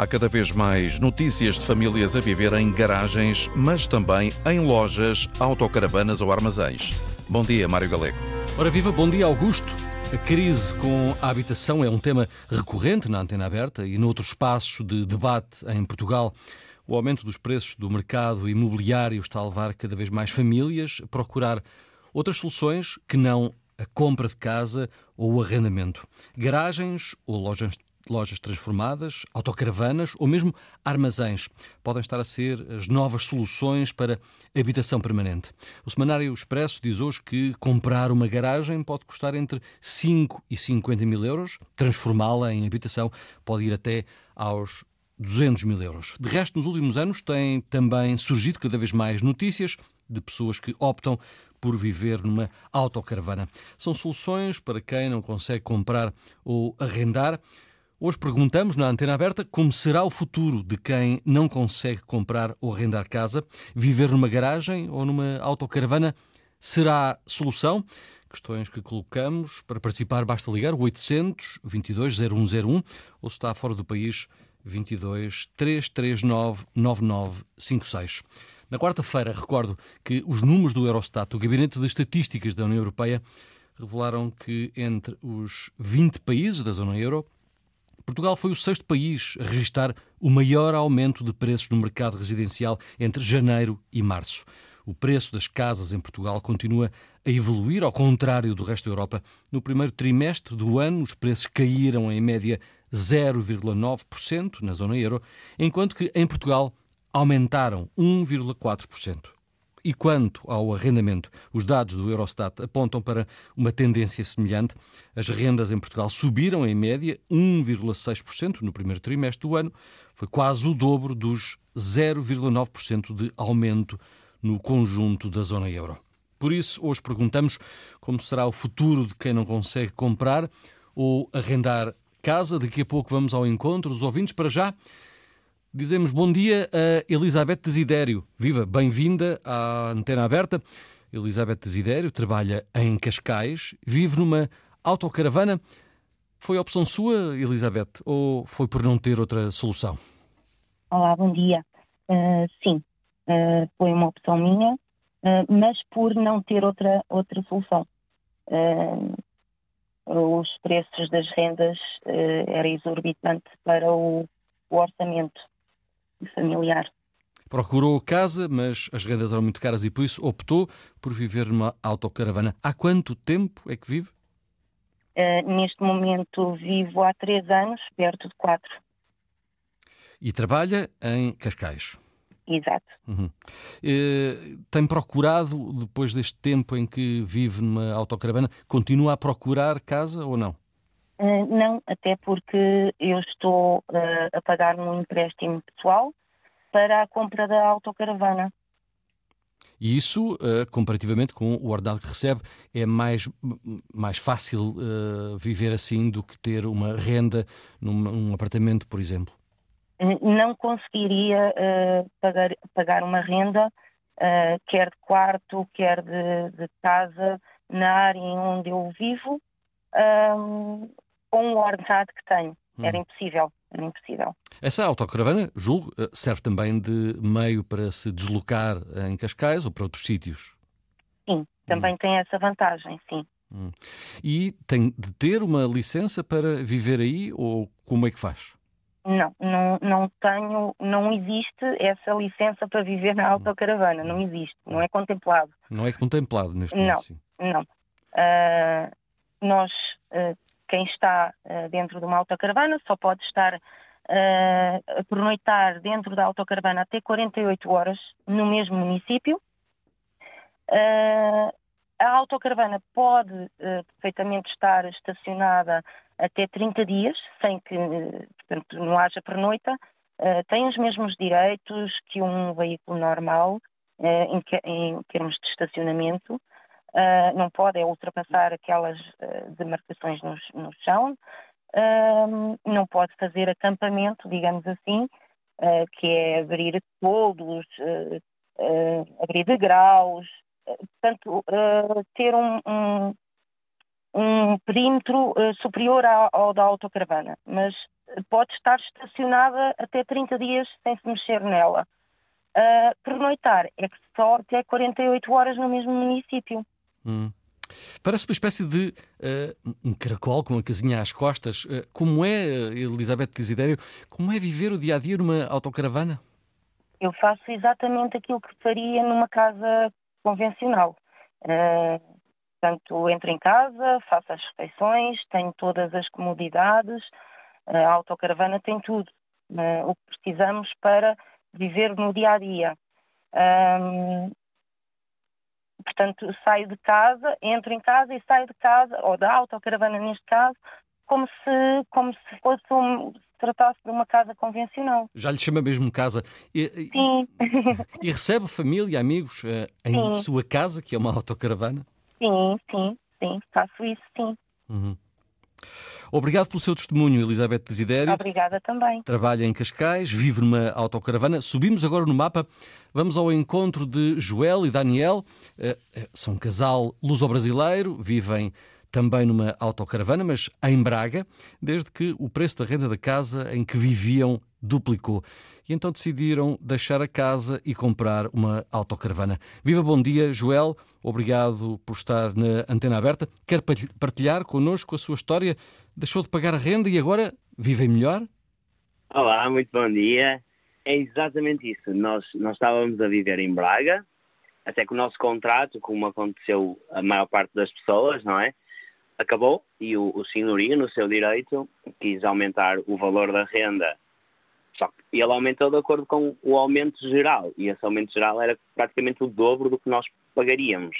Há cada vez mais notícias de famílias a viver em garagens, mas também em lojas, autocaravanas ou armazéns. Bom dia, Mário Galego. Ora viva, bom dia, Augusto. A crise com a habitação é um tema recorrente na antena aberta e noutros espaços de debate em Portugal. O aumento dos preços do mercado imobiliário está a levar cada vez mais famílias a procurar outras soluções que não a compra de casa ou o arrendamento. Garagens ou lojas lojas transformadas, autocaravanas ou mesmo armazéns podem estar a ser as novas soluções para habitação permanente. O Semanário Expresso diz hoje que comprar uma garagem pode custar entre 5 e 50 mil euros, transformá-la em habitação pode ir até aos 200 mil euros. De resto, nos últimos anos têm também surgido cada vez mais notícias de pessoas que optam por viver numa autocaravana. São soluções para quem não consegue comprar ou arrendar. Hoje perguntamos na antena aberta como será o futuro de quem não consegue comprar ou arrendar casa. Viver numa garagem ou numa autocaravana será solução? Questões que colocamos. Para participar, basta ligar o 800 22 0101 ou se está fora do país, 22 339 9956. Na quarta-feira, recordo que os números do Eurostat, o Gabinete de Estatísticas da União Europeia, revelaram que entre os 20 países da zona euro, Portugal foi o sexto país a registrar o maior aumento de preços no mercado residencial entre janeiro e março. O preço das casas em Portugal continua a evoluir, ao contrário do resto da Europa. No primeiro trimestre do ano, os preços caíram em média 0,9% na zona euro, enquanto que em Portugal aumentaram 1,4%. E quanto ao arrendamento, os dados do Eurostat apontam para uma tendência semelhante. As rendas em Portugal subiram em média 1,6% no primeiro trimestre do ano, foi quase o dobro dos 0,9% de aumento no conjunto da zona euro. Por isso, hoje perguntamos como será o futuro de quem não consegue comprar ou arrendar casa. Daqui a pouco vamos ao encontro dos ouvintes. Para já, Dizemos bom dia a Elizabeth Desidério. Viva, bem-vinda à Antena Aberta. Elizabeth Desidério trabalha em Cascais, vive numa autocaravana. Foi opção sua, Elizabeth, ou foi por não ter outra solução? Olá, bom dia. Uh, sim, uh, foi uma opção minha, uh, mas por não ter outra, outra solução. os preços das rendas era exorbitante para o, o orçamento familiar. Procurou casa, mas as rendas eram muito caras e por isso optou por viver numa autocaravana. Há quanto tempo é que vive? Uh, neste momento vivo há três anos, perto de quatro. E trabalha em Cascais? Exato. Uhum. Uh, tem procurado, depois deste tempo em que vive numa autocaravana, continua a procurar casa ou não? Uh, não, até porque eu estou uh, a pagar um empréstimo pessoal para a compra da autocaravana. E isso, uh, comparativamente com o ordenado que recebe, é mais, mais fácil viver assim do que ter uma renda num, apartamento, por exemplo? Não conseguiria pagar, pagar uma renda, quer de quarto, quer de, de casa, na área onde eu vivo, com o ordenado que tenho. Hum. Era impossível, era impossível. Essa autocaravana, julgo, eh, serve também de meio para se deslocar em Cascais ou para outros sítios? Sim, também hum. tem essa vantagem, sim. Hum. E tem de ter uma licença para viver aí ou como é que faz? Não, não, não tenho, não existe essa licença para viver na hum. autocaravana, não existe, não é contemplado. Não é contemplado neste momento? Não, não. Uh, nós uh, quem está uh, dentro de uma autocaravana só pode estar uh, a pernoitar dentro da autocaravana até 48 horas no mesmo município. Uh, a autocaravana pode uh, perfeitamente estar estacionada até 30 dias, sem que portanto, não haja pernoita. tem os mesmos direitos que um veículo normal em, que, em termos de estacionamento uh, não pode é ultrapassar aquelas uh, demarcações no, no chão, uh, não pode fazer acampamento, digamos assim, que é abrir toldos, abrir degraus, portanto, ter um, um, um perímetro superior ao, ao, da autocaravana, mas pode estar estacionada até 30 dias sem se mexer nela. Uh, pernoitar é que só até 48 horas no mesmo município. Hum. Parece uma espécie de uh, um caracol com uma casinha às costas. Uh, como é, Elizabeth Desidério, como é viver o dia a dia numa autocaravana? Eu faço exatamente aquilo que faria numa casa convencional. Uh, portanto, entro em casa, faço as refeições, tenho todas as comodidades, a autocaravana tem tudo. o que precisamos para viver no dia a dia. Um, portanto, saio de casa, entro em casa e saio de casa, ou da autocaravana neste caso, como se, como se fosse um, se tratasse de uma casa convencional. Já lhe chama mesmo casa. E, sim. E, e recebe família, amigos uh, em sim. sua casa, que é uma autocaravana? Sim, sim, sim, faço isso, sim. Uhum. Obrigado pelo seu testemunho, Elizabeth Desidério. Obrigada também. Trabalha em Cascais, vive numa autocaravana. Subimos agora no mapa, vamos ao encontro de Joel e Daniel. Eh, eh, são um casal luso-brasileiro, vivem também numa autocaravana, mas em Braga, desde que o preço da renda da casa em que viviam duplicou. E então decidiram deixar a casa e comprar uma autocaravana. Viva bom dia, Joel. Obrigado por estar na antena aberta. Quer partilhar connosco a sua história? Deixou de pagar a renda e agora vivem melhor? Olá, muito bom dia. É exatamente isso. Nós, nós estávamos a viver em Braga, até que o nosso contrato, como aconteceu a maior parte das pessoas, não é? Acabou e o, o senhorio, no seu direito, quis aumentar o valor da renda só que ele aumentou de acordo com o aumento geral, e esse aumento geral era praticamente o dobro do que nós pagaríamos.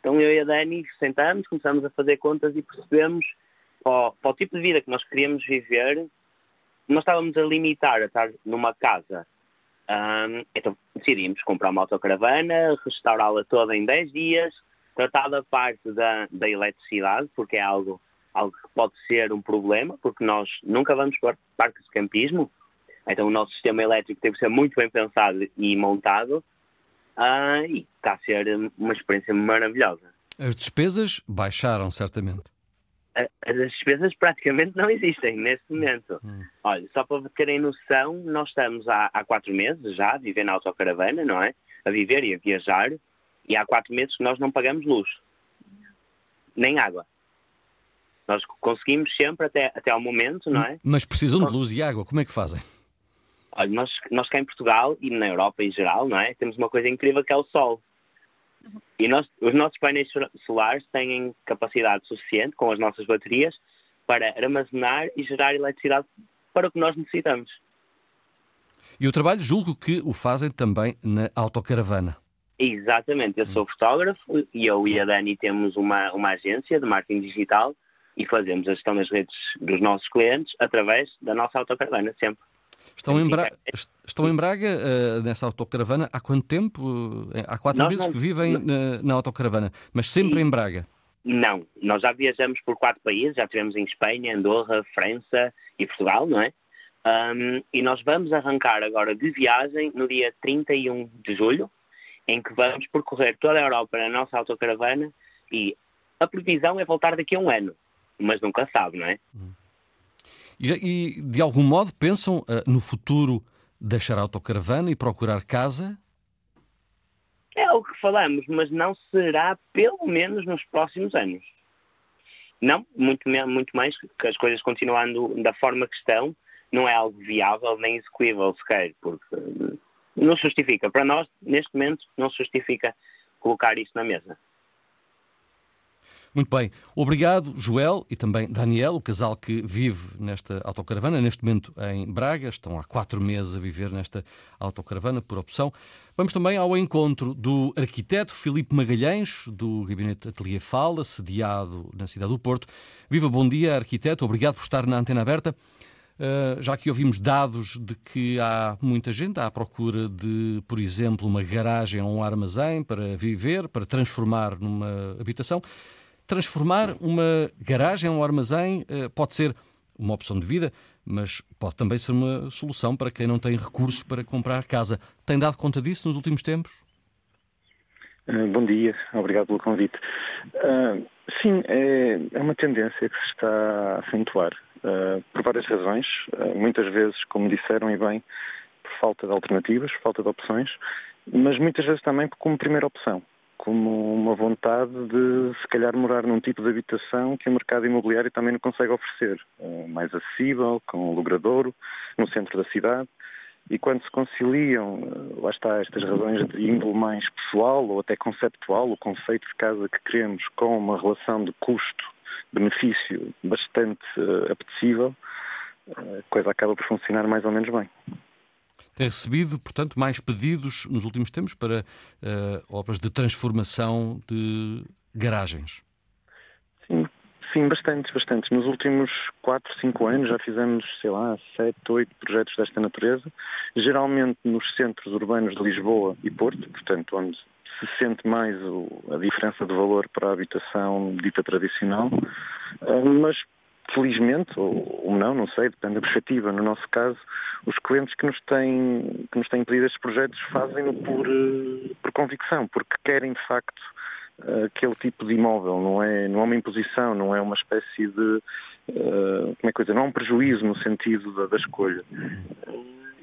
Então eu e a Dani sentamos, começamos a fazer contas e percebemos para para o tipo de vida que nós queríamos viver, nós estávamos a limitar a estar numa casa. Um, então decidimos comprar uma autocaravana, restaurá-la toda em 10 dias, tratar da parte da, da eletricidade, porque é algo, algo que pode ser um problema, porque nós nunca vamos para parques de campismo, então o nosso sistema elétrico teve que ser muito bem pensado e montado uh, e está a ser uma experiência maravilhosa. As despesas baixaram certamente. As despesas praticamente não existem neste momento. Hum. Olha, só para terem noção, nós estamos há, há quatro meses já a viver na autocaravana, não é? A viver e a viajar, e há quatro meses que nós não pagamos luz, nem água. Nós conseguimos sempre até, até ao momento, não é? Mas precisam de luz e água, como é que fazem? Olha, nós, nós cá em Portugal e na Europa em geral, não é? Temos uma coisa incrível que é o sol. E nós, os nossos painéis solares têm capacidade suficiente com as nossas baterias para armazenar e gerar eletricidade para o que nós necessitamos. E o trabalho julgo que o fazem também na autocaravana. Exatamente, eu sou fotógrafo e eu e a Dani temos uma, uma agência de marketing digital e fazemos a gestão das redes dos nossos clientes através da nossa autocaravana, sempre. Estão em, Bra... Estão em Braga, uh, nessa autocaravana, há quanto tempo? Eh, há quatro nós meses não... que vivem na, na, autocaravana, mas sempre em Braga. Não, nós já viajamos por quatro países, já estivemos em Espanha, Andorra, França e Portugal, não é? Um, e nós vamos arrancar agora de viagem no dia 31 de julho, em que vamos percorrer toda a Europa na nossa autocaravana e a previsão é voltar daqui a um ano, mas nunca sabe, não é? Hum. E, e de algum modo pensam uh, no futuro deixar a autocaravana e procurar casa? É o que falamos, mas não será pelo menos nos próximos anos. Não, muito, muito mais que as coisas continuando da forma que estão, não é algo viável nem execuível sequer, porque não justifica. Para nós, neste momento, não justifica colocar isso na mesa. Muito bem. Obrigado, Joel e também Daniel, o casal que vive nesta autocaravana, neste momento em Braga. Estão há quatro meses a viver nesta autocaravana, por opção. Vamos também ao encontro do arquiteto Filipe Magalhães, do Gabinete Atelier Fala, sediado na cidade do Porto. Viva, bom dia, arquiteto. Obrigado por estar na antena aberta. Uh, já que ouvimos dados de que há muita gente à procura de, por exemplo, uma garagem ou um armazém para viver, para transformar numa habitação. Transformar uma garagem um armazém eh, pode ser uma opção de vida, mas pode também ser uma solução para quem não tem recursos para comprar casa. Tem dado conta disso nos últimos tempos? Uh, bom dia, obrigado pelo convite. Uh, sim, é, é, uma tendência que se está a acentuar por várias razões, muitas vezes, como disseram e bem, por falta de alternativas, falta de opções, mas muitas vezes também como primeira opção como uma vontade de, se calhar, morar num tipo de habitação que o mercado imobiliário também não consegue oferecer. Eh, mais acessível, com logradouro, no centro da cidade. E quando se conciliam, eh, lá está, estas razões de índole mais pessoal ou até conceptual, o conceito de casa que queremos, com uma relação de custo-benefício bastante uh, apetecível, a coisa acaba por funcionar mais ou menos bem tem recebido, portanto, mais pedidos nos últimos tempos para uh, obras de transformação de garagens. Sim, sim, bastantes. Nos últimos 4, 5 anos já fizemos, sei lá, 7, 8 projetos desta natureza, geralmente nos centros urbanos de Lisboa e Porto, portanto, onde se sente mais o, a diferença de valor para a habitação dita tradicional, uh, mas felizmente, ou, ou, não, não sei, depende da perspectiva. No nosso caso, os clientes que nos têm, que nos têm pedido estes projetos fazem-no por, eh, por convicção, porque querem de facto eh, aquele tipo de imóvel, não é, não é uma imposição, não é uma espécie de, uh, como é que dizer, não é um prejuízo no sentido da, da escolha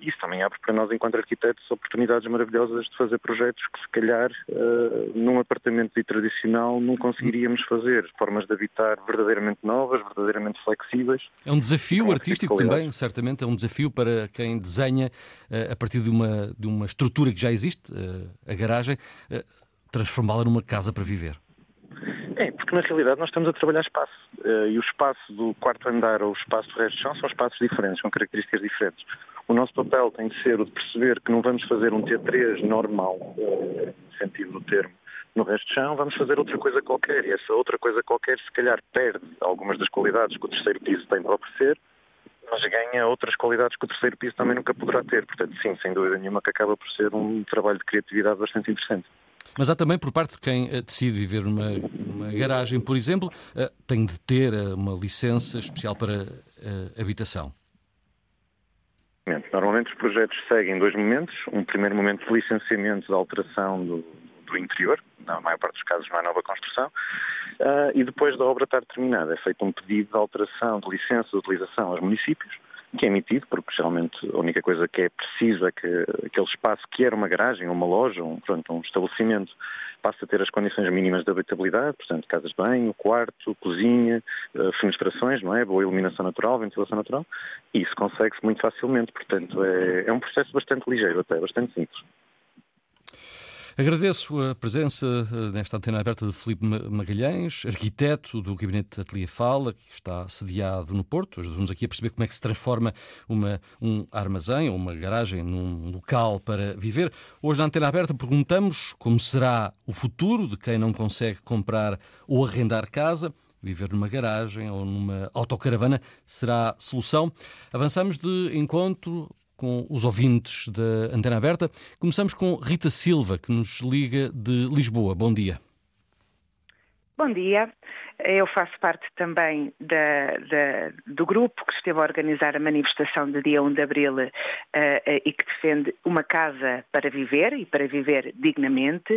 isso também abre para nós, enquanto arquitetos, oportunidades maravilhosas de fazer projetos que, se calhar, uh, num apartamento tradicional não conseguiríamos fazer. Formas de habitar verdadeiramente novas, verdadeiramente flexíveis. É um desafio artístico também, certamente. É um desafio para quem desenha uh, a partir de uma, de uma estrutura que já existe, uh, a garagem, transformá-la numa casa para viver. É, porque na realidade nós estamos a trabalhar espaço. e o espaço do quarto andar ou o espaço do resto de chão são espaços diferentes, com características diferentes. O nosso papel tem de ser o de perceber que não vamos fazer um T3 normal, eh, no sentido do termo, no resto de chão, vamos fazer outra coisa qualquer. E essa outra coisa qualquer, se calhar, perde algumas das qualidades que o terceiro piso tem para oferecer, mas ganha outras qualidades que o terceiro piso também nunca poderá ter. Portanto, sim, sem dúvida nenhuma, que acaba por ser um trabalho de criatividade bastante interessante. Mas há também, por parte de quem eh, decide viver numa, numa garagem, por exemplo, eh, tem de ter uma licença especial para habitação. Normalmente os projetos seguem dois momentos. Um primeiro momento de licenciamento de alteração do, do interior, na maior parte dos casos não nova construção, uh, e depois da obra estar terminada é feito um pedido de alteração de licença de utilização aos municípios, que é emitido, porque geralmente a única coisa que é preciso é que aquele espaço que era uma garagem, uma loja, um, pronto, um estabelecimento, passa a ter as condições mínimas de habitabilidade, portanto, casas de banho, quarto, cozinha, eh, fenestrações, não é? Boa iluminação natural, ventilação natural, e isso consegue-se muito facilmente, portanto, é, é um processo bastante ligeiro até, bastante simples. Agradeço a presença eh, nesta antena aberta de Filipe Magalhães, arquiteto do Gabinete Atelier Fala, que está sediado no Porto. Ajuda-nos aqui a perceber como é que se transforma uma, um armazém ou uma garagem num local para viver. Hoje na antena aberta perguntamos como será o futuro de quem não consegue comprar ou arrendar casa. Viver numa garagem ou numa autocaravana será solução. Avançamos de encontro com os ouvintes da Antena Aberta. Começamos com Rita Silva, que nos liga de Lisboa. Bom dia. Bom dia. Eu faço parte também da, da, do grupo que esteve a organizar a manifestação de dia 1 de abril uh, uh, e que defende uma casa para viver e para viver dignamente.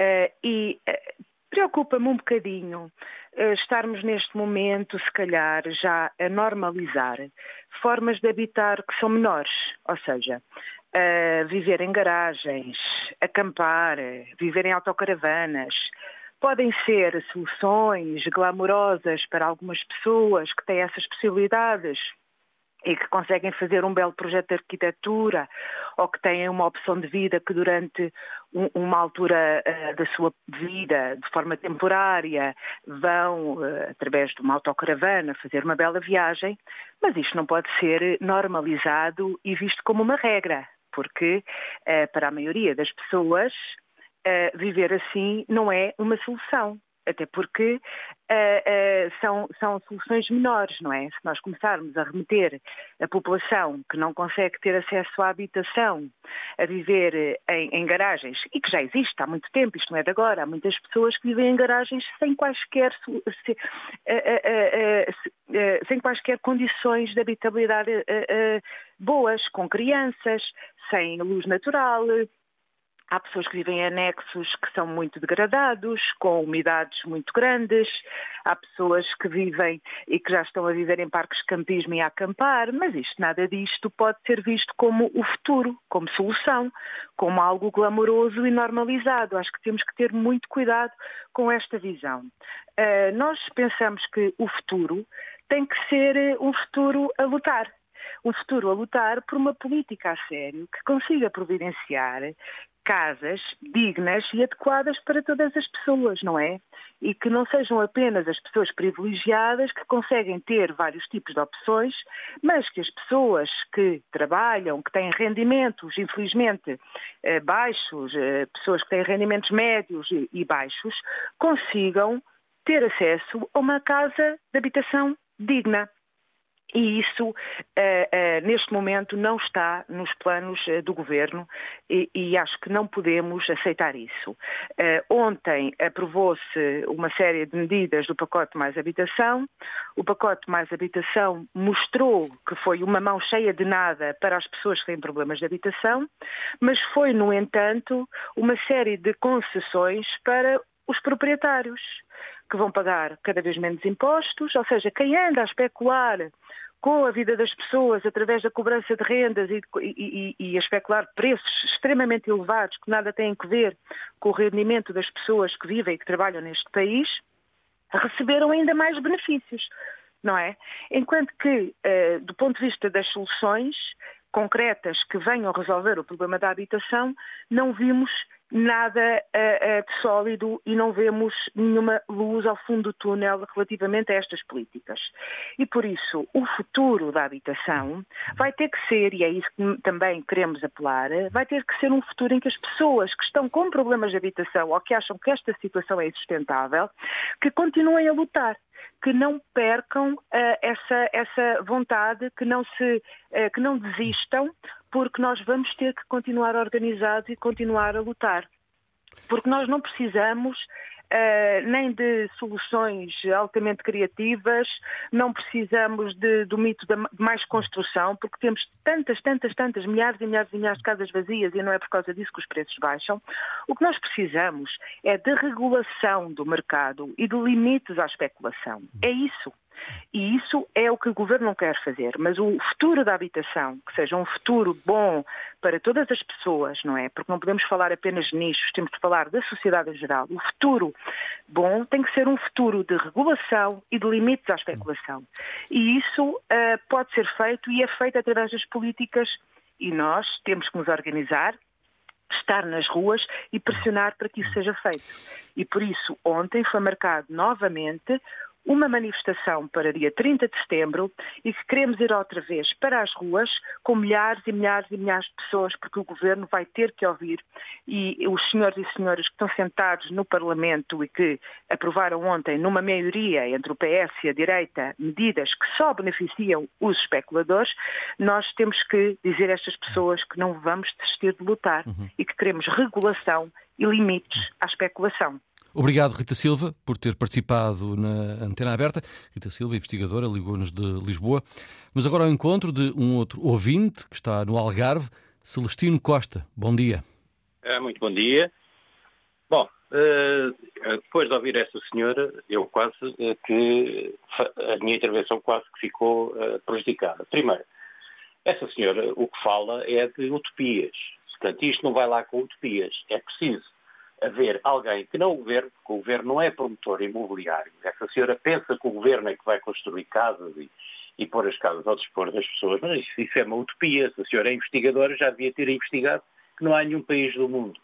Uh, e preocupa-me um bocadinho estarmos neste momento, se calhar, já a normalizar formas de habitar que são menores, ou seja, uh, viver em garagens, acampar, viver em autocaravanas. Podem ser soluções glamourosas para algumas pessoas que têm essas possibilidades e que conseguem fazer um belo projeto de arquitetura ou que têm uma opção de vida que durante um, uma altura uh, da sua vida, de forma temporária, vão, uh, através de uma autocaravana, fazer uma bela viagem, mas isto não pode ser normalizado e visto como uma regra, porque uh, para a maioria das pessoas viver assim não é uma solução até porque uh, uh, são, são soluções menores, não é? Se nós começarmos a remeter a população que não consegue ter acesso à habitação a viver em, em, garagens, e que já existe há muito tempo, isto não é de agora, há muitas pessoas que vivem em garagens sem quaisquer, se, uh, sem quaisquer condições de habitabilidade boas, com crianças, sem luz natural, Há pessoas que vivem em anexos que são muito degradados, com umidades muito grandes. Há pessoas que vivem e que já estão a viver em parques de campismo e a acampar, mas isto, nada disto pode ser visto como o futuro, como solução, como algo glamouroso e normalizado. Acho que temos que ter muito cuidado com esta visão. Uh, nós pensamos que o futuro tem que ser eh, um futuro a lutar um futuro a lutar por uma política a sério que consiga providenciar casas dignas e adequadas para todas as pessoas, não é? E que não sejam apenas as pessoas privilegiadas que conseguem ter vários tipos de opções, mas que as pessoas que trabalham, que têm rendimentos, infelizmente, eh, baixos, eh, pessoas que têm rendimentos médios e baixos, consigam ter acesso a uma casa de habitação digna. E isso, uh, uh, neste momento, não está nos planos uh, do governo e, e, acho que não podemos aceitar isso. ontem aprovou-se uma série de medidas do pacote Mais Habitação. O pacote Mais Habitação mostrou que foi uma mão cheia de nada para as pessoas que têm problemas de habitação, mas foi, no entanto, uma série de concessões para os proprietários que vão pagar cada vez menos impostos, ou seja, quem anda a especular com a vida das pessoas através da cobrança de rendas e, e, e, a especular preços extremamente elevados que nada têm a ver com o rendimento das pessoas que vivem e que trabalham neste país, receberam ainda mais benefícios, não é? Enquanto que, uh, do ponto de vista das soluções concretas que venham resolver o problema da habitação, não vimos nada uh, de sólido e não vemos nenhuma luz ao fundo do túnel relativamente a estas políticas. E por isso, o futuro da habitação vai ter que ser, e é isso que também queremos apelar, vai ter que ser um futuro em que as pessoas que estão com problemas de habitação ou que acham que esta situação é insustentável, que continuem a lutar que não percam uh, essa, essa vontade, que não, se, uh, que não desistam, porque nós vamos ter que continuar organizados e continuar a lutar. Porque nós não precisamos uh, nem de soluções altamente criativas, não precisamos de, do mito de mais construção, porque temos tantas, tantas, tantas, milhares e milhares e milhares de casas vazias e não é por causa disso que os preços baixam. O que nós precisamos é de regulação do mercado e de limites à especulação. É isso. E isso é o que o governo não quer fazer. Mas o futuro da habitação, que seja um futuro bom para todas as pessoas, não é? Porque não podemos falar apenas de nichos, temos de falar da sociedade em geral. O futuro bom tem que ser um futuro de regulação e de limites à especulação. E isso uh, pode ser feito e é feito através das políticas e nós temos que nos organizar, estar nas ruas e pressionar para que isso seja feito. E por isso, ontem foi marcado novamente uma manifestação para dia 30 de setembro e que queremos ir outra vez para as ruas com milhares e milhares e milhares de pessoas, porque o governo vai ter que ouvir e os senhores e senhoras que estão sentados no Parlamento e que aprovaram ontem, numa maioria entre o PS e a direita, medidas que só beneficiam os especuladores, nós temos que dizer a estas pessoas que não vamos desistir de lutar uhum. e que queremos regulação e limites à especulação. Obrigado, Rita Silva, por ter participado na Antena Aberta. Rita Silva, investigadora, ligou-nos de Lisboa. Mas agora ao encontro de um outro ouvinte que está no Algarve, Celestino Costa. Bom dia. É, muito bom dia. Bom, uh, depois de ouvir esta senhora, eu quase uh, que a minha intervenção quase que ficou uh, prejudicada. Primeiro, essa senhora o que fala é de utopias. Portanto, isto não vai lá com utopias. É preciso haver alguém que não o governo, porque o governo não é promotor imobiliário. Essa senhora pensa que o governo é que vai construir casas e, e pôr as casas ao dispor das pessoas, mas isso, isso, é uma utopia. Se a senhora é investigadora, já devia ter investigado que não há nenhum país do mundo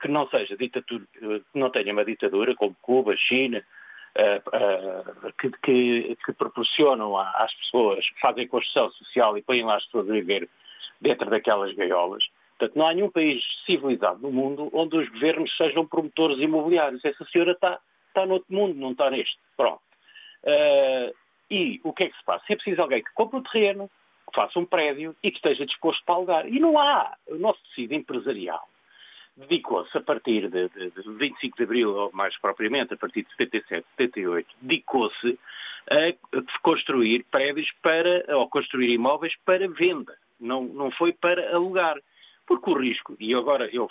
que não seja ditadura, que não tenha uma ditadura, como Cuba, China, uh, uh, que, que, que, proporcionam às pessoas, fazem construção social e põem lá as pessoas a viver dentro daquelas gaiolas. Portanto, não há nenhum país civilizado no mundo onde os governos sejam promotores imobiliários. Essa senhora está, está noutro mundo, não está neste. Pronto. Uh, e o que é que se passa? É preciso alguém que compre o terreno, que faça um prédio e que esteja disposto para alugar. E não há. O nosso tecido empresarial dedicou-se a partir de, de, de 25 de Abril, ou mais propriamente a partir de 77, 78, dedicou-se a construir prédios para, ou construir imóveis para venda. Não, não foi para alugar. Porque o risco, e agora eu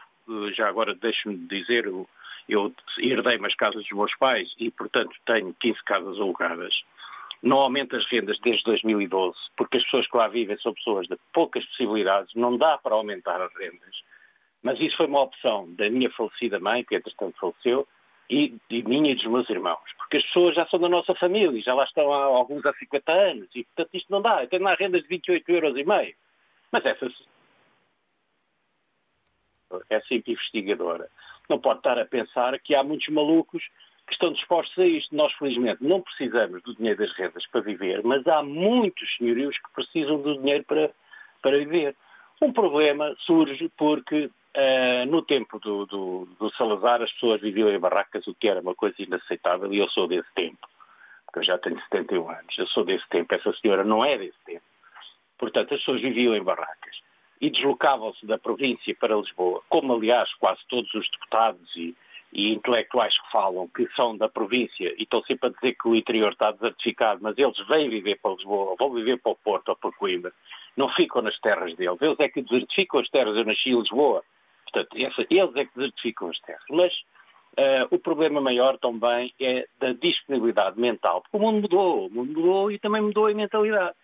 já agora deixe-me dizer, eu herdei umas casas dos meus pais e, portanto, tenho 15 casas alugadas. Não aumenta as rendas desde 2012, porque as pessoas que lá vivem são pessoas de poucas possibilidades, não dá para aumentar as rendas. Mas isso foi uma opção da minha falecida mãe, que entretanto faleceu, e, e minha e dos meus irmãos. Porque as pessoas já são da nossa família, já lá estão há alguns há 50 anos, e portanto isto não dá. Eu tenho lá rendas de 28 euros e meio. Mas essa, essa investigadora não pode estar a pensar que há muitos malucos que estão dispostos a isto. Nós, felizmente, não precisamos do dinheiro das rendas para viver, mas há muitos senhorios que precisam do dinheiro para, para viver. Um problema surge porque uh, no tempo do, do, do, Salazar as pessoas viviam em barracas, o que era uma coisa inaceitável, e eu sou desse tempo, porque eu já tenho 71 anos, eu sou desse tempo, essa senhora não é desse tempo. Portanto, as pessoas viviam em barracas e deslocavam-se da província para Lisboa, como aliás quase todos os deputados e, e, intelectuais que falam que são da província e estão sempre a dizer que o interior está desertificado, mas eles vêm viver para Lisboa, vão viver para o Porto ou para Coimbra, não ficam nas terras deles. Eles é que desertificam as terras. Eu nasci em Lisboa, portanto, eles é que desertificam as terras. Mas uh, o problema maior também é da disponibilidade mental, porque o mundo mudou, o mundo mudou e também mudou a mentalidade.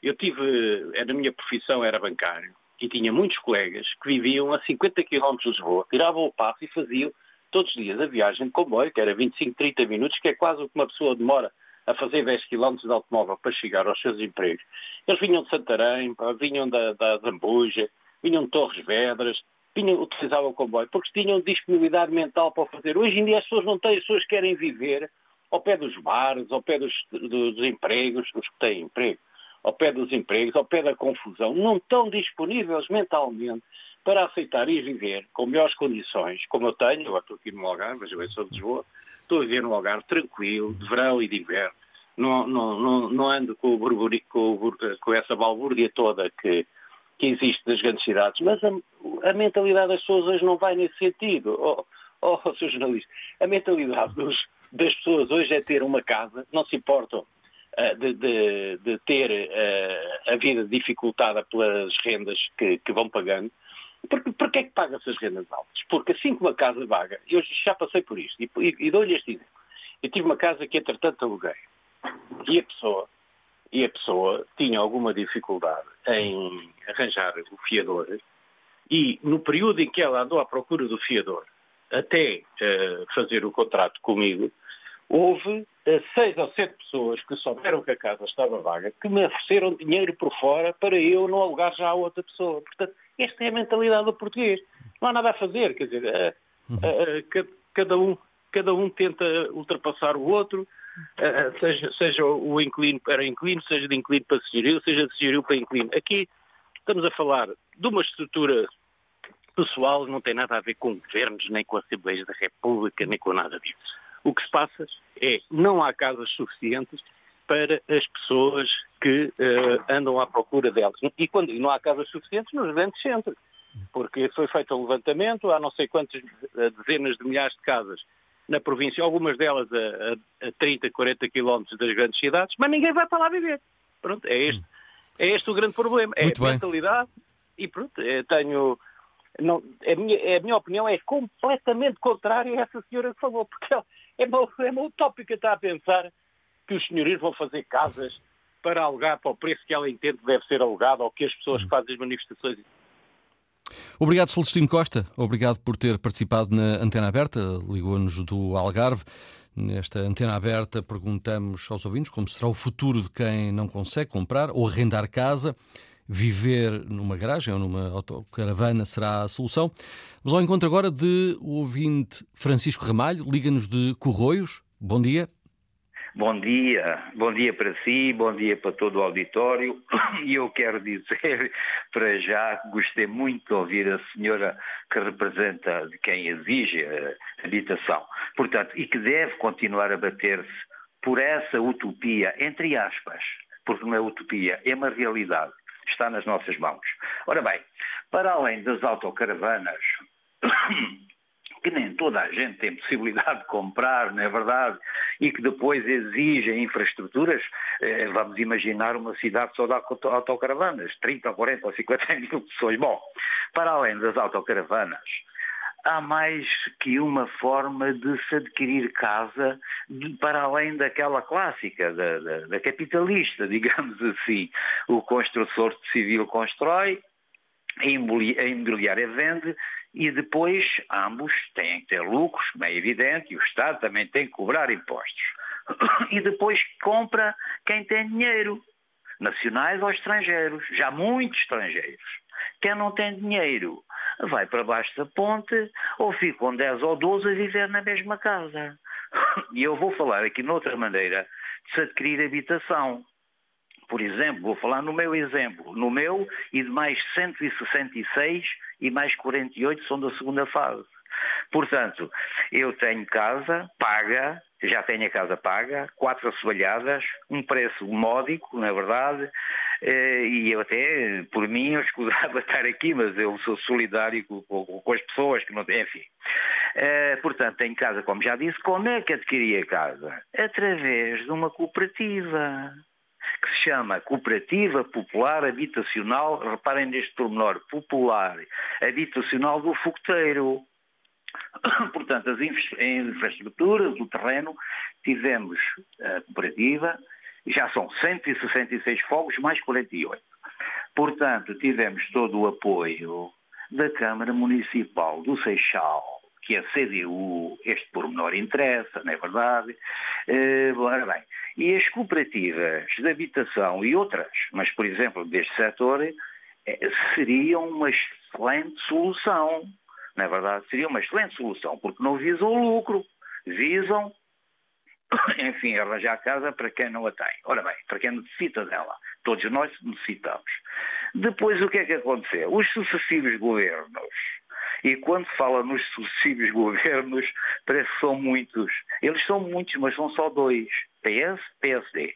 Eu tive, a minha profissão era bancário, e tinha muitos colegas que viviam a 50 km de Lisboa, tiravam o passo e faziam todos os dias a viagem de comboio, que era 25, 30 minutos, que é quase o que uma pessoa demora a fazer 10 km de automóvel para chegar aos seus empregos. Eles vinham de Santarém, vinham da, da Zambuja, vinham de Torres Vedras, vinham, utilizavam o comboio, porque tinham disponibilidade mental para fazer. Hoje em dia as pessoas não têm, as pessoas querem viver ao pé dos bares, ao pé dos, dos empregos, os que têm emprego ao pé dos empregos, ao pé da confusão, não estão disponíveis mentalmente para aceitar e viver com melhores condições, como eu tenho, eu estou aqui no Algarve, mas eu sou de Lisboa, estou a viver no Algarve tranquilo, de verão e de inverno, não, não, não, não ando com, o com, com essa balbúrdia toda que, que existe nas grandes cidades, mas a, a, mentalidade das pessoas hoje não vai nesse sentido. Oh, oh, Sr. Jornalista, a mentalidade dos, das pessoas hoje é ter uma casa, não se importam de, de, de, ter uh, a vida dificultada pelas rendas que, que vão pagando. Porque, porque é que paga essas rendas altas? Porque assim que uma casa vaga, eu já passei por isto, e, e, dou-lhe este exemplo. Eu tive uma casa que entretanto aluguei, e a pessoa, e a pessoa tinha alguma dificuldade em arranjar o fiador, e no período em que ela andou à procura do fiador, até uh, fazer o contrato comigo, houve eh, seis ou sete pessoas que souberam que a casa estava vaga, que me ofereceram dinheiro por fora para eu não alugar já a outra pessoa. Portanto, esta é a mentalidade do português. Não há nada a fazer, quer dizer, uh, uh, cada, um, cada um tenta ultrapassar o outro, seja, seja o inclino para inclino, seja de inclino para senhorio, seja de senhorio para inclino. Aqui estamos a falar de uma estrutura pessoal, não tem nada a ver com governos, nem com a Assembleia da República, nem com nada disso. O que se passa é não há casas suficientes para as pessoas que uh, andam à procura delas. E quando não há casas suficientes nos grandes centros, porque foi feito um levantamento, há não sei quantas dezenas de milhares de casas na província, algumas delas a, a, a 30, 40 quilómetros das grandes cidades, mas ninguém vai para lá viver. Pronto, é este, é este o grande problema. É Muito a bem. mentalidade e pronto, é, tenho não, a, minha, a minha opinião é completamente contrária a essa senhora que falou, porque ela é uma, é uma utópica estar a pensar que os senhorios vão fazer casas para alugar para o preço que ela entende que deve ser alugado ou que as pessoas que fazem as manifestações. Obrigado, Celestino Costa. Obrigado por ter participado na Antena Aberta. Ligou-nos do Algarve. Nesta antena aberta, perguntamos aos ouvintes como será o futuro de quem não consegue comprar ou arrendar casa viver numa garagem ou numa autocaravana será a solução. Vamos ao encontro agora de o ouvinte Francisco Ramalho, liga-nos de Corroios. Bom dia. Bom dia, bom dia para si, bom dia para todo o auditório. E eu quero dizer, para já, gostei muito de ouvir a senhora que representa quem exige a habitação. Portanto, e que deve continuar a bater-se por essa utopia, entre aspas, porque não é utopia, é uma realidade está nas nossas mãos. Ora bem, para além das autocaravanas, que nem toda a gente tem possibilidade de comprar, não é verdade? E que depois exigem infraestruturas, eh, vamos imaginar uma cidade só de autocaravanas, 30, 40 ou 50 mil pessoas. Bom, para além das autocaravanas, há mais que uma forma de se adquirir casa de, para além daquela clássica, da, da, da, capitalista, digamos assim. O construtor civil constrói, a imobiliária vende e depois ambos têm que ter lucros, como é evidente, e o Estado também tem que cobrar impostos. E depois compra quem tem dinheiro, nacionais ou estrangeiros, já muitos estrangeiros. Quem não tem dinheiro vai para baixo da ponte ou fica com 10 ou 12 a viver na mesma casa. E eu vou falar aqui noutra maneira de se adquirir habitação. Por exemplo, vou falar no meu exemplo. No meu e de mais 166 e mais 48 são da segunda fase. Portanto, eu tenho casa paga, já tenho a casa paga, quatro assoalhadas, um preço módico, na é verdade, e eu até, por mim, eu escusava estar aqui, mas eu sou solidário com, com, com as pessoas que não têm, enfim. Uh, portanto, tenho casa, como já disse, como é que adquiri a casa? Através de uma cooperativa que se chama Cooperativa Popular Habitacional, reparem neste pormenor, popular, habitacional do fogoteiro. Portanto, as infraestruturas, o terreno, tivemos a cooperativa, já são 166 fogos mais 48. Portanto, tivemos todo o apoio da Câmara Municipal do Seixal, que é a CDU, este pormenor interessa, não é verdade? Uh, ora bem, e as cooperativas de habitação e outras, mas por exemplo deste setor, eh, seriam uma excelente solução, não é verdade? Seria uma excelente solução, porque não visam o lucro, visam, enfim, arranjar casa para quem não a tem. Ora bem, para quem necessita dela. Todos nós necessitamos. Depois, o que é que aconteceu? Os sucessivos governos e quando fala nos sucessivos governos, parece que são muitos. Eles são muitos, mas são só dois: PS, PSD.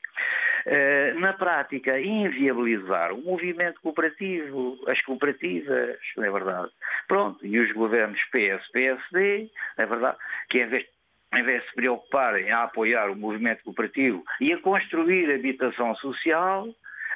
Eh, na prática, inviabilizar o movimento cooperativo, as cooperativas, não é verdade? Pronto, e os governos PS, PSD, não é verdade? Que em vez em vez de se preocuparem a apoiar o movimento cooperativo e a construir habitação social,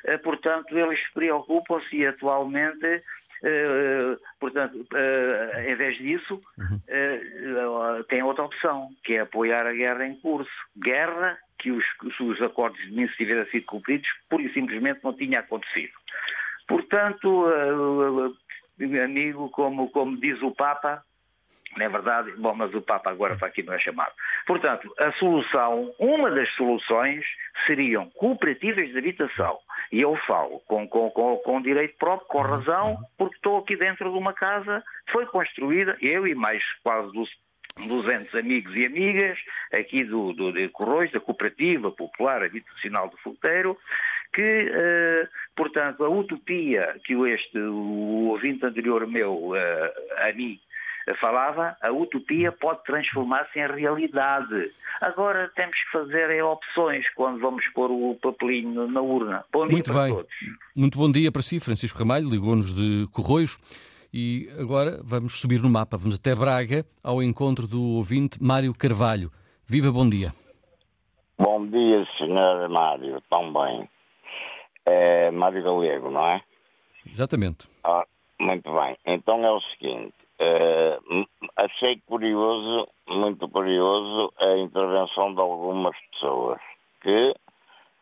eh, portanto, eles preocupam-se atualmente Uh, portanto, uh, em vez disso, uhum. uh, tem outra opção, que é apoiar a guerra em curso. Guerra que os, se os acordos de Minsk tivessem sido cumpridos, pura e simplesmente não tinha acontecido. Portanto, amigo, como, como diz o Papa, não é verdade? Bom, mas o Papa agora para aqui não é chamado. Portanto, a solução, uma das soluções seriam cooperativas de habitação. E eu falo com, com, com, com direito próprio, com razão, porque estou aqui dentro de uma casa, foi construída, eu e mais quase 200 amigos e amigas aqui do, do, de Corroios, da Cooperativa Popular Habitacional do Fogueteiro, que, uh, portanto, a utopia que este, o ouvinte anterior meu, uh, a mim, falava, a utopia pode transformar-se em realidade. Agora temos que fazer é, opções quando vamos pôr o papelinho na urna. Bom dia Muito para bem. todos. Muito bom dia para si, Francisco Ramalho, ligou-nos de Corroios. E agora vamos subir no mapa, vamos até Braga, ao encontro do ouvinte Mário Carvalho. Viva, bom dia. Bom dia, senhor Mário, tão bem. É Mário Galego, não é? Exatamente. Ah, muito bem. Então é o seguinte, Uh, achei curioso, muito curioso, a intervenção de algumas pessoas que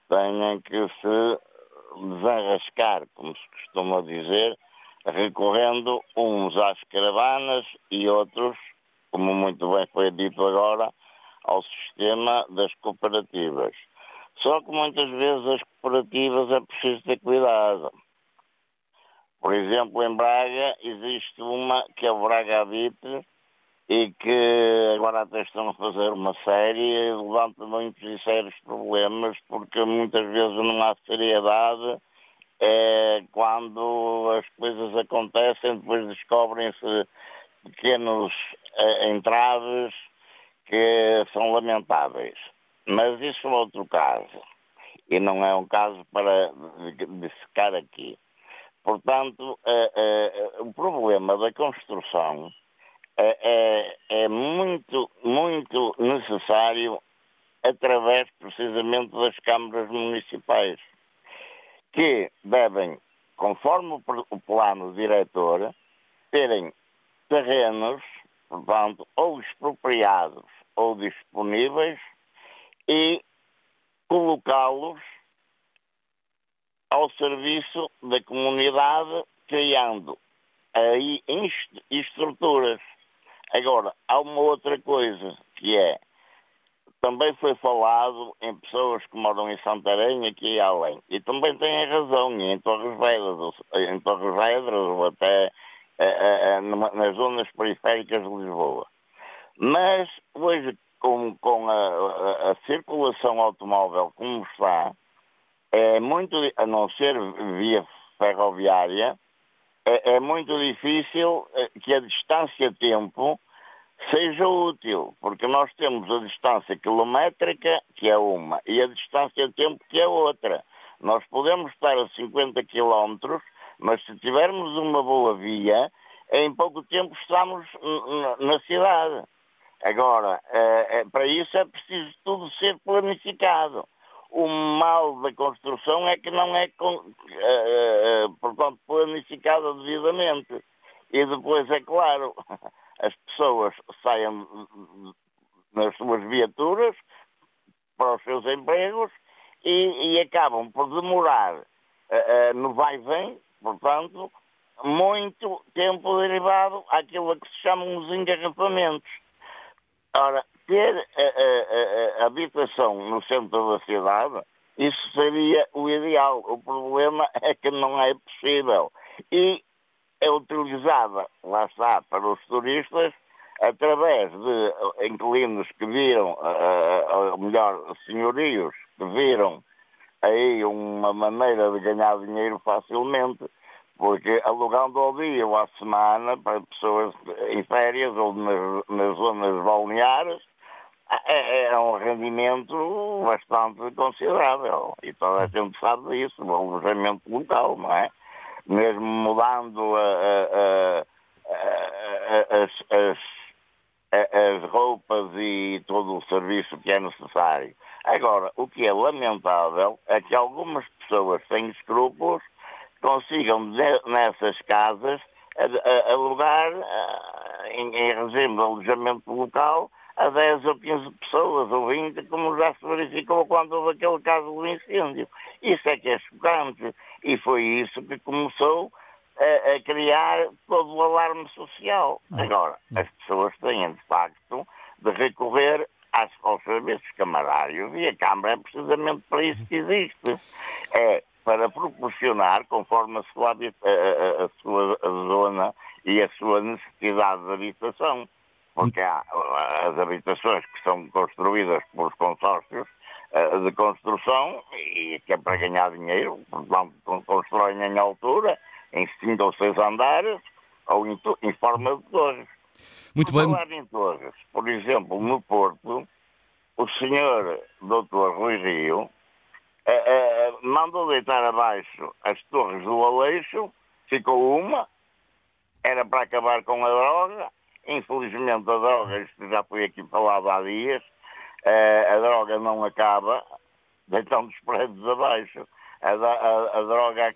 têm que se desenrascar, como se costuma dizer, recorrendo uns às caravanas e outros, como muito bem foi dito agora, ao sistema das cooperativas. Só que muitas vezes as cooperativas é preciso ter cuidado por exemplo, em Braga existe uma que é o Braga Habite e que agora até estão a fazer uma série e levanta muitos e sérios problemas porque muitas vezes não há seriedade é, quando as coisas acontecem, depois descobrem-se pequenos é, entraves que são lamentáveis. Mas isso é outro caso. E não é um caso para de ficar aqui. Portanto, é, é, o problema da construção é, é, é, muito, muito necessário através precisamente das câmaras municipais, que devem, conforme o plano diretor, terem terrenos portanto, ou expropriados ou disponíveis e colocá-los ao serviço da comunidade, criando aí estruturas. Agora, há uma outra coisa que é, também foi falado em pessoas que moram em Santarém, aqui e além, e também têm razão, em Torres Vedras, em Torres Vedras ou até eh, eh, nas zonas periféricas de Lisboa. Mas hoje, com, com a, a, a circulação automóvel como está, é muito, a não ser via ferroviária, é, é muito difícil eh, que a distância-tempo seja útil, porque nós temos a distância quilométrica, que é uma, e a distância-tempo, que é outra. Nós podemos estar a 50 quilómetros, mas se tivermos uma boa via, em pouco tempo estamos na cidade. Agora, é, é, para isso é preciso tudo ser planificado. O mal da construção é que não é, é, portanto, planificada devidamente. E depois, é claro, as pessoas saem nas suas viaturas para os seus empregos e, e acabam por demorar uh, no vai-vem, portanto, muito tempo derivado àquilo que se chamam os engarrafamentos. Ora, ter a, a, a, habitação no centro da cidade, isso seria o ideal. O problema é que não é possível. E é utilizada, lá está, para os turistas, através de inquilinos que viram, ou melhor, senhorios que viram aí uma maneira de ganhar dinheiro facilmente porque alugando ao dia ou à semana para pessoas em férias ou nas, nas zonas balneares, é, é, um rendimento bastante considerável. E toda a gente sabe disso, o alojamento local, não é? Mesmo mudando a, a, a, as, as, as roupas e todo o serviço que é necessário. Agora, o que é lamentável é que algumas pessoas têm escrúpulos consigam nessas casas alugar em, em regime de alojamento local a 10 ou 15 pessoas ou 20, como já se verificou quando houve aquele caso do incêndio. Isso é que é chocante. E foi isso que começou a, a criar todo o alarme social. Ah. Agora, as pessoas têm, de facto, de recorrer às, aos serviços camarários e a Câmara é precisamente para isso que existe. É para proporcionar, conforme a sua, a, a, a sua zona e a sua necessidade de habitação. Porque há as habitações que são construídas por consórcios eh, de construção e que é para ganhar dinheiro, portanto, constroem em altura, em cinco ou seis andares, ou em, em forma de torres. Muito por bem. falar em torres, por exemplo, no Porto, o senhor Dr. Rui Rio uh, mandou deitar abaixo as torres do Aleixo, ficou uma, era para acabar com a droga, infelizmente a droga, isto já foi aqui falado há dias, uh, a droga não acaba, deitando os prédios abaixo. A, a, a droga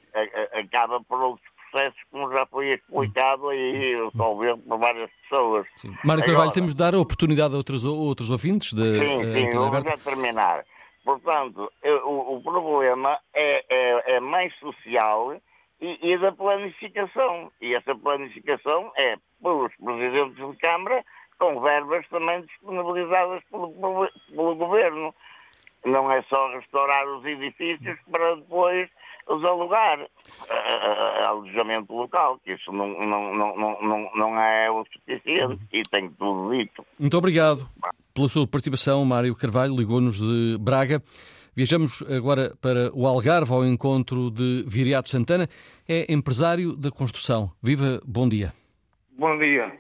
acaba por outros processos, como já foi explicado e resolvido por várias pessoas. Sim. Mário Carvalho, temos de dar a oportunidade a outros, outros ouvintes de. Sim, sim, vou já terminar. Portanto, o, o problema é, é, é, mais social e, e, da planificação. E essa planificação é pelos presidentes de Câmara com verbas também disponibilizadas pelo, pelo, governo. Não é só restaurar os edifícios para depois os alugar uh, alojamento local, que isso não, não, não, não, não é o suficiente e tem tudo dito. Muito obrigado pela sua participação, Mário Carvalho, ligou-nos de Braga. Viajamos agora para o Algarve, ao encontro de Viriato Santana. É empresário da construção. Viva, bom dia. Bom dia.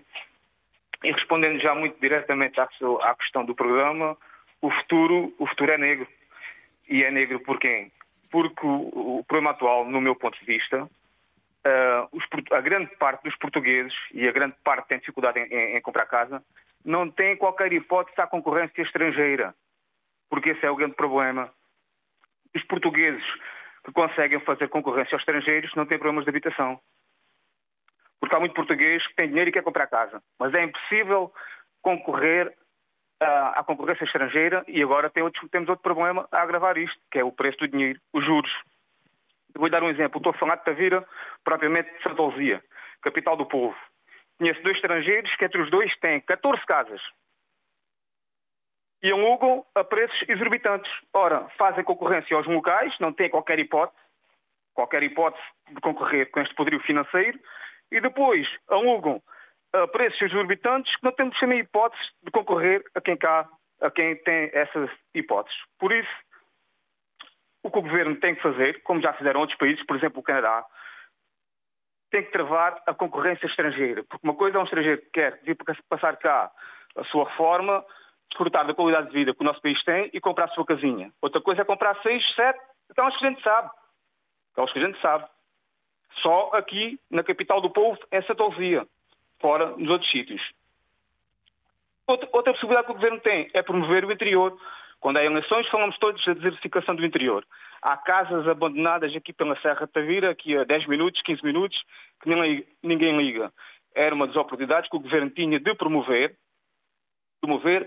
E respondendo já muito diretamente à questão do programa, o futuro, o futuro é negro. E é negro por quem? Porque o, o problema atual, no meu ponto de vista, uh, os, a grande parte dos portugueses e a grande parte tem dificuldade em, em, em comprar casa, não tem qualquer hipótese à concorrência estrangeira, porque esse é o grande problema. Os portugueses que conseguem fazer concorrência aos estrangeiros não têm problemas de habitação. Porque há muito português que tem dinheiro e quer comprar casa. Mas é impossível concorrer uh, à concorrência estrangeira e agora tem outro, temos outro problema a agravar isto, que é o preço do dinheiro, os juros. Vou dar um exemplo. Estou a falar de Tavira, propriamente de Santa Luzia, capital do povo. Conheço dois estrangeiros que entre os dois têm 14 casas e alugam a preços exorbitantes. Ora, fazem concorrência aos locais, não têm qualquer hipótese, qualquer hipótese de concorrer com este poderio financeiro, e depois alugam a preços exorbitantes que não temos nem hipótese de concorrer a quem cá, a quem tem essas hipóteses. Por isso, o que o governo tem que fazer, como já fizeram outros países, por exemplo o Canadá, tem que travar a concorrência estrangeira. Porque uma coisa é um estrangeiro que quer vir passar cá a sua reforma, desfrutar da qualidade de vida que o nosso país tem e comprar a sua casinha. Outra coisa é comprar seis, sete, então acho que a gente sabe. Então acho que a gente sabe. Só aqui, na capital do povo, é Santa Luzia. Fora, nos outros sítios. Outra, outra possibilidade que o Governo tem é promover o interior. Quando há eleições, falamos todos da desertificação do interior. Há casas abandonadas aqui pela Serra de Tavira, aqui a 10 minutos, 15 minutos, que ninguém liga. Era uma das oportunidades que o Governo tinha de promover, promover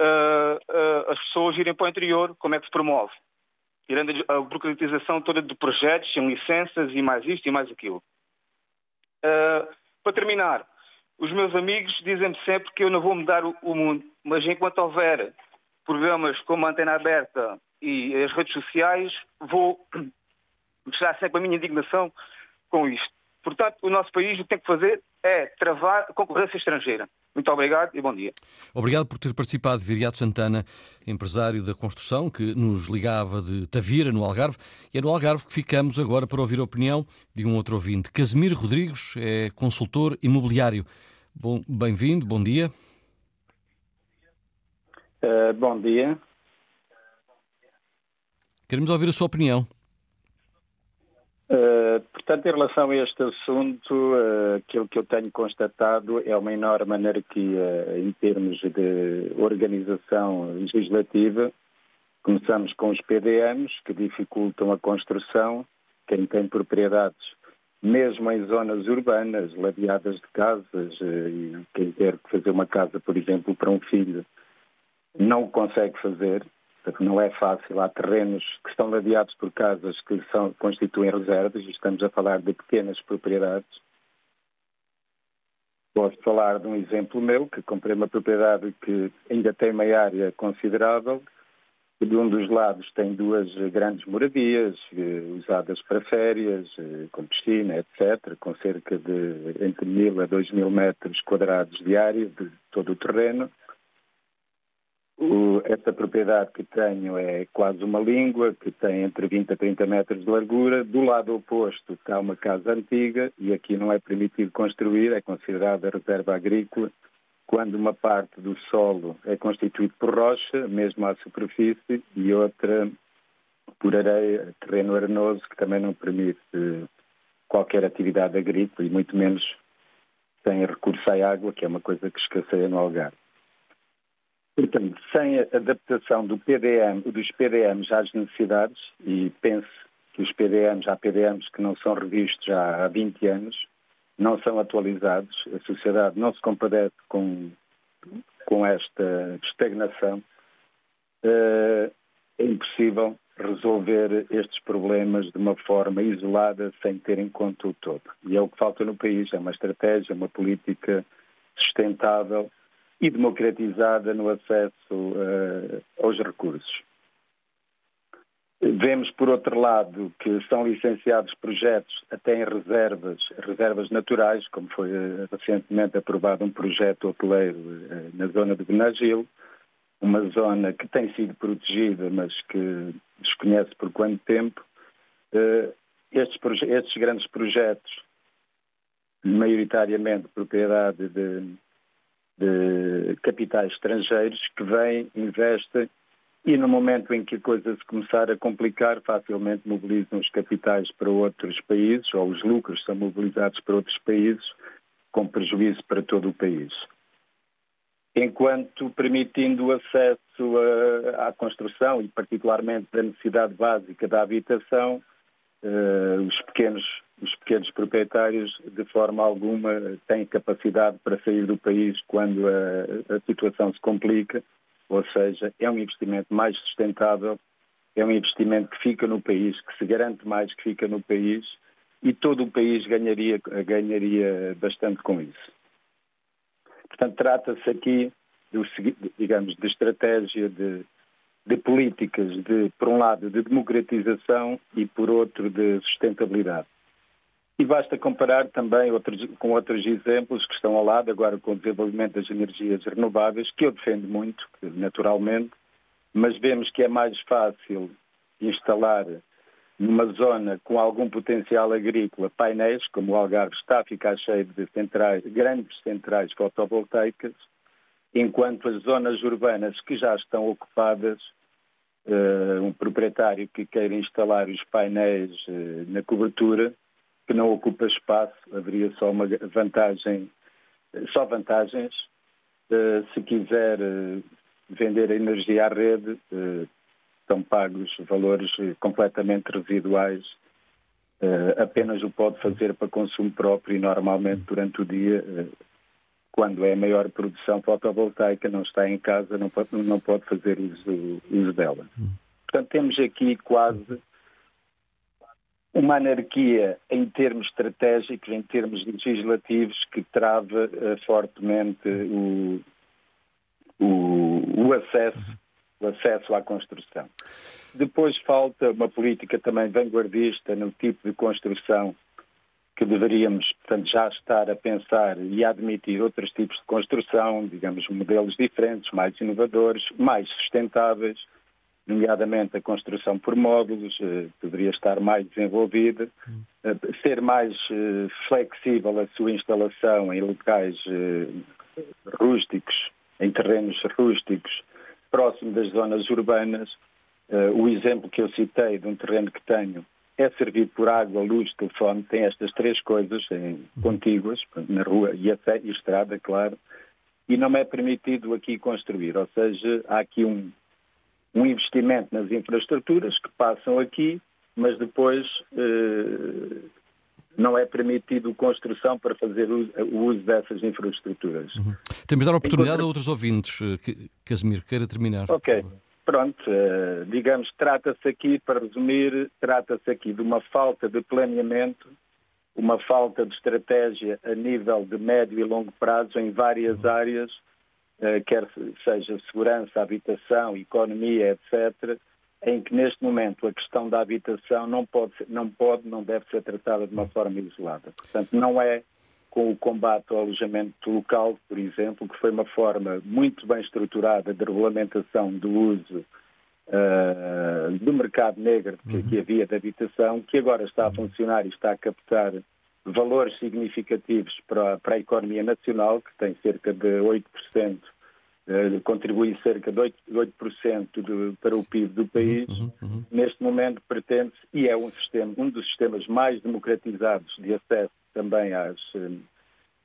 uh, uh, as pessoas irem para o interior, como é que se promove? Tirando a burocratização toda de projetos, sem licenças e mais isto e mais aquilo. Uh, para terminar, os meus amigos dizem-me sempre que eu não vou mudar o, mundo, mas enquanto houver programas como a Antena Aberta e as redes sociais, vou mostrar sempre a minha indignação com isto. Portanto, o nosso país o que tem que fazer é travar a concorrência estrangeira. Muito obrigado e bom dia. Obrigado por ter participado, Viriato Santana, empresário da construção, que nos ligava de Tavira, no Algarve. E é no Algarve que ficamos agora para ouvir a opinião de um outro ouvinte. Casimiro Rodrigues é consultor imobiliário. Bom, bem-vindo, bom dia. Uh, bom dia. Queremos ouvir a sua opinião. Uh, portanto, em relação a este assunto, uh, aquilo que eu tenho constatado é uma enorme anarquia em termos de organização legislativa. Começamos com os PDMs, que dificultam a construção. Quem tem propriedades, mesmo em zonas urbanas, ladeadas de casas, uh, e quem quer fazer uma casa, por exemplo, para um filho, não consegue fazer não é fácil. Há terrenos que estão ladeados por casas que são, constituem reservas, e estamos a falar de pequenas propriedades. Posso falar de um exemplo meu, que comprei uma propriedade que ainda tem uma área considerável, de um dos lados tem duas grandes moradias, eh, usadas para férias, eh, com piscina, etc., com cerca de entre mil a dois mil metros quadrados de área de todo o terreno o, esta propriedade que tenho é quase uma língua, que tem entre 20 a 30 metros de largura. Do lado oposto está uma casa antiga e aqui não é permitido construir, é considerada reserva agrícola, quando uma parte do solo é constituído por rocha, mesmo à superfície, e outra por areia, terreno arenoso, que também não permite qualquer atividade agrícola e muito menos sem recurso à água, que é uma coisa que escasseia no Algarve. Portanto, sem a adaptação do PDM, dos PDMs às necessidades, e penso que os PDMs, há PDMs que não são revistos há 20 anos, não são atualizados, a sociedade não se compadece com, com esta estagnação, eh, é impossível resolver estes problemas de uma forma isolada, sem ter em conta o todo. E é o que falta no país, é uma estratégia, uma política sustentável e democratizada no acesso uh, aos recursos. Vemos, por outro lado, que são licenciados projetos até em reservas, reservas naturais, como foi uh, recentemente aprovado um projeto hoteleiro uh, na zona de Benagil, uma zona que tem sido protegida, mas que desconhece por quanto tempo. Estes, estes grandes projetos, maioritariamente propriedade de, de capitais estrangeiros que vêm, investem e no momento em que a coisa se começar a complicar, facilmente mobilizam os capitais para outros países ou os lucros são mobilizados para outros países com prejuízo para todo o país. Enquanto permitindo o acesso à construção e particularmente da necessidade básica da habitação, os, pequenos, os pequenos proprietários, de forma alguma, têm capacidade para sair do país quando a, a situação se complica, ou seja, é um investimento mais sustentável, é um investimento que fica no país, que se garante mais que fica no país e todo o país ganharia, ganharia bastante com isso. Portanto, trata-se aqui, do, digamos, de estratégia de de políticas de, por um lado, de democratização e, por outro, de sustentabilidade. E basta comparar também outros, com outros exemplos que estão ao lado, agora com o desenvolvimento das energias renováveis, que eu defendo muito, naturalmente, mas vemos que é mais fácil instalar numa zona com algum potencial agrícola painéis, como o Algarve está a ficar cheio de centrais, grandes centrais fotovoltaicas, enquanto as zonas urbanas que já estão ocupadas, uh, um proprietário que queira instalar os painéis uh, na cobertura, que não ocupa espaço, haveria só uma vantagem, só vantagens. Uh, se quiser vender a energia à rede, são pagos valores completamente residuais. apenas o pode fazer para consumo próprio e normalmente durante o dia quando é a maior produção fotovoltaica, não está em casa, não pode, não pode fazer uso, uso dela. Portanto, temos aqui quase uma anarquia em termos estratégicos, em termos legislativos, que trava uh, fortemente o, o, o, acesso, o acesso à construção. Depois falta uma política também vanguardista no tipo de construção que deveríamos, portanto, já estar a pensar e a admitir outros tipos de construção, digamos, modelos diferentes, mais inovadores, mais sustentáveis, nomeadamente a construção por módulos, eh, deveria estar mais desenvolvida, eh, ser mais eh, flexível a sua instalação em locais eh, rústicos, em terrenos rústicos, próximo das zonas urbanas. Eh, o exemplo que eu citei de um terreno que tenho é servido por água, luz, telefone, tem estas três coisas em, contíguas, na rua e a, e estrada, claro, e não é permitido aqui construir. Ou seja, há aqui um, um investimento nas infraestruturas que passam aqui, mas depois eh, não é permitido construção para fazer o, o uso dessas infraestruturas. Uhum. Temos de dar oportunidade a outros ouvintes. Eh, Casimiro, queira terminar. Ok. Pronto, uh, digamos, trata-se aqui, para resumir, trata-se aqui de uma falta de planeamento, uma falta de estratégia a nível de médio e longo prazo em várias uhum. áreas, uh, quer seja segurança, habitação, economia, etc., em que neste momento a questão da habitação não pode, não pode, não deve ser tratada de uma uhum. forma isolada. Portanto, não é com o combate ao alojamento local, por exemplo, que foi uma forma muito bem estruturada de regulamentação do uso uh, do mercado negro que, uhum. que havia de habitação, que agora está a uhum. funcionar e está a captar valores significativos para, para a economia nacional, que tem cerca de 8%, uh, contribui cerca de 8%, 8% do, para o PIB do país. Uhum, uhum. Neste momento pretende-se, e é um, sistema, um dos sistemas mais democratizados de acesso também às, eh,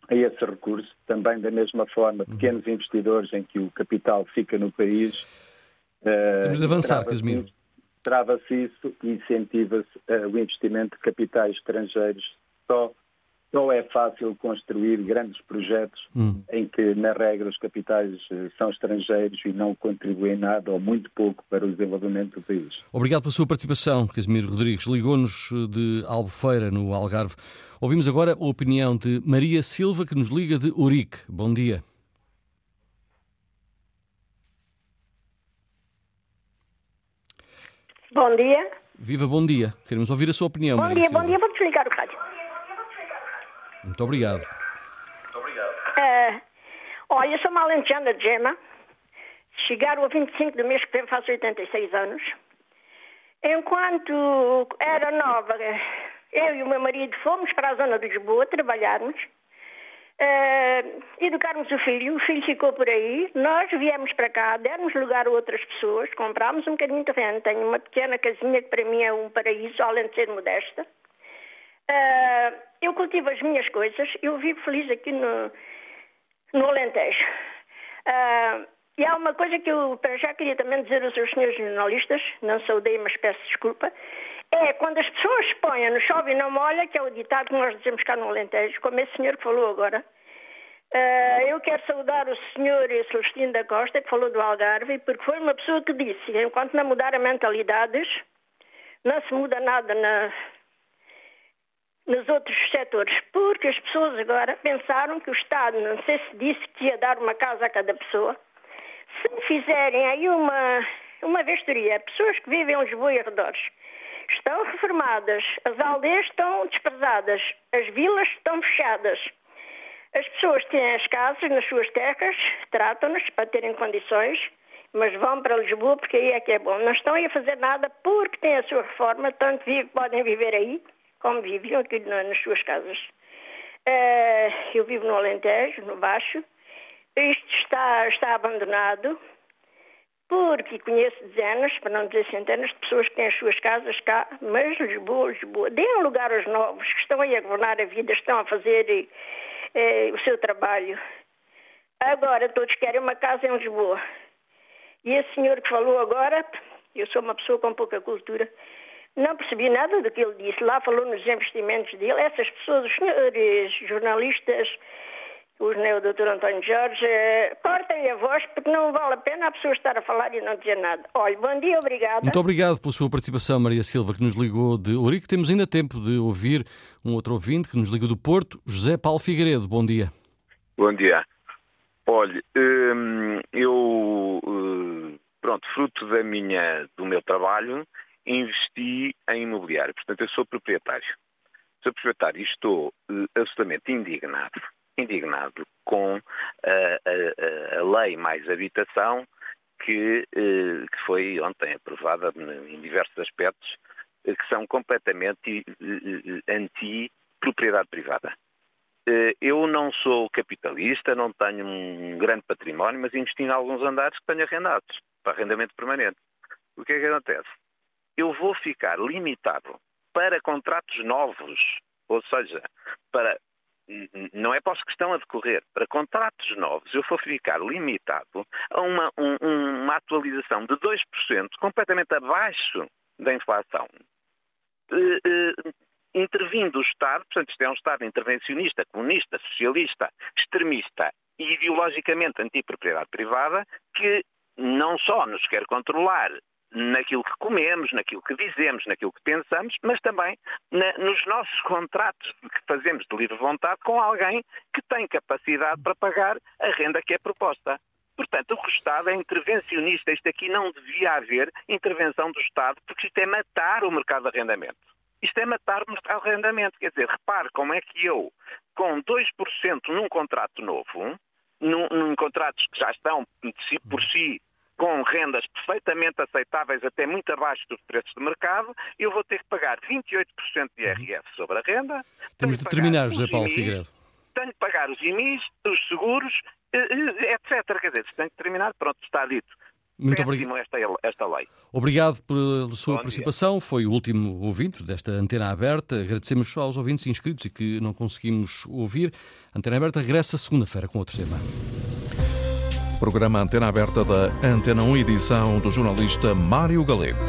a esse recurso, também da mesma forma, uhum. pequenos uhum. investidores em que o capital fica no país. Eh, Temos de avançar, Casimiro. Trava-se isso e incentiva-se uh, o investimento de capitais estrangeiros só só é fácil construir grandes projetos hum. em que, na regra, os capitais eh, são estrangeiros e não contribuem nada ou muito pouco para o desenvolvimento do país. Obrigado pela sua participação, Casimiro Rodrigues. Ligou-nos eh, de Albufeira, no Algarve. Ouvimos agora a opinião de Maria Silva, que nos liga de Urique. Bom dia. Bom dia. Viva, bom dia. Queremos ouvir a sua opinião. Bom Maria dia, Silva. bom dia. Vou desligar o rádio. Muito obrigado. Muito obrigado. Uh, olha, eu sou uma alentejana de gema. Chegaram a 25 do mês que vem, faço 86 anos. Enquanto era nova, eu e o meu marido fomos para a zona de Lisboa trabalharmos, uh, educarmos o filho, o filho ficou por aí, nós viemos para cá, demos lugar a outras pessoas, comprámos um bocadinho de terreno, tenho uma pequena casinha que para mim é um paraíso, além de ser modesta. Uh, eu cultivo as minhas coisas, eu vivo feliz aqui no, no Alentejo. Uh, e há uma coisa que eu para já queria também dizer aos senhores jornalistas, não saudei, mas peço desculpa, é quando as pessoas põem no chove e não molha, que é o ditado que nós dizemos cá no Alentejo, como esse senhor que falou agora. Uh, eu quero saudar o senhor Celestino da Costa, que falou do Algarve, porque foi uma pessoa que disse: enquanto não mudar a mentalidades, não se muda nada na, nos outros setores, porque as pessoas agora pensaram que o Estado, não sei se disse que ia dar uma casa a cada pessoa, se fizerem aí uma, uma vistoria, pessoas que vivem em Lisboa e arredores, estão reformadas, as aldeias estão desprezadas, as vilas estão fechadas. As pessoas têm as casas nas suas terras, tratam-nas para terem condições, mas vão para Lisboa porque aí é que é bom. Não estão a fazer nada porque têm a sua reforma, tanto podem viver aí como viviam aqui nas suas casas. Uh, eu vivo no Alentejo, no Baixo. Isto está, está abandonado porque conheço dezenas, para não dizer centenas, de pessoas que têm as suas casas cá, mas Lisboa, Lisboa, deem lugar aos novos que estão aí a governar a vida, estão a fazer eh, o seu trabalho. Agora todos querem uma casa em Lisboa. E esse senhor que falou agora, eu sou uma pessoa com pouca cultura, não percebi nada do que ele disse. Lá falou nos investimentos dele. Essas pessoas, os senhores jornalistas, os né, o doutor António Jorge, eh, cortem a voz porque não vale a pena a pessoa estar a falar e não dizer nada. Olha, bom dia, obrigada. Muito obrigado pela sua participação, Maria Silva, que nos ligou de Ourique. Temos ainda tempo de ouvir um outro ouvinte que nos ligou do Porto, José Paulo Figueiredo. Bom dia. Bom dia. Olha, hum, eu, hum, pronto, fruto da minha, do meu trabalho, investi em imobiliário. Portanto, eu sou proprietário. Sou proprietário e estou hum, absolutamente indignado indignado com a, a, a lei mais habitação que, eh, que, foi ontem aprovada em diversos aspectos eh, que são completamente eh, anti-propriedade privada. Eu não sou capitalista, não tenho um grande património, mas investi em alguns andares que tenho arrendados para arrendamento permanente. O que é que acontece? Eu vou ficar limitado para contratos novos, ou seja, para não é para os que estão a decorrer. Para contratos novos, eu vou ficar limitado a uma, um, uma atualização de 2%, completamente abaixo da inflação. Uh, uh, intervindo o Estado, portanto, isto é um Estado intervencionista, comunista, socialista, extremista e ideologicamente anti-propriedade privada, que não só nos quer controlar naquilo que comemos, naquilo que dizemos, naquilo que pensamos, mas também na, nos nossos contratos que fazemos de livre vontade com alguém que tem capacidade para pagar a renda que é proposta. Portanto, o Estado é intervencionista. Isto aqui não devia haver intervenção do Estado, porque isto é matar o mercado de arrendamento. Isto é matar o mercado de arrendamento. Quer dizer, repare como é que eu, com 2% num contrato novo, num, num contratos que já estão por si com rendas perfeitamente aceitáveis, até muito abaixo dos preços de mercado, eu vou ter que pagar 28% de IRS sobre a renda. Temos de terminar, José Paulo Figueiredo. Tenho que pagar os IMIs, os seguros, eh, eh, etc. Quer dizer, se tem que terminar, pronto, está dito. Muito obrigado. Esta, esta lei. Obrigado pela sua Bom participação. Dia. Foi o último ouvinte desta antena aberta. Agradecemos aos ouvintes inscritos e que não conseguimos ouvir. A antena aberta regressa segunda-feira com outro tema. Programa Antena Aberta da Antena 1, edição do jornalista Mário Galego.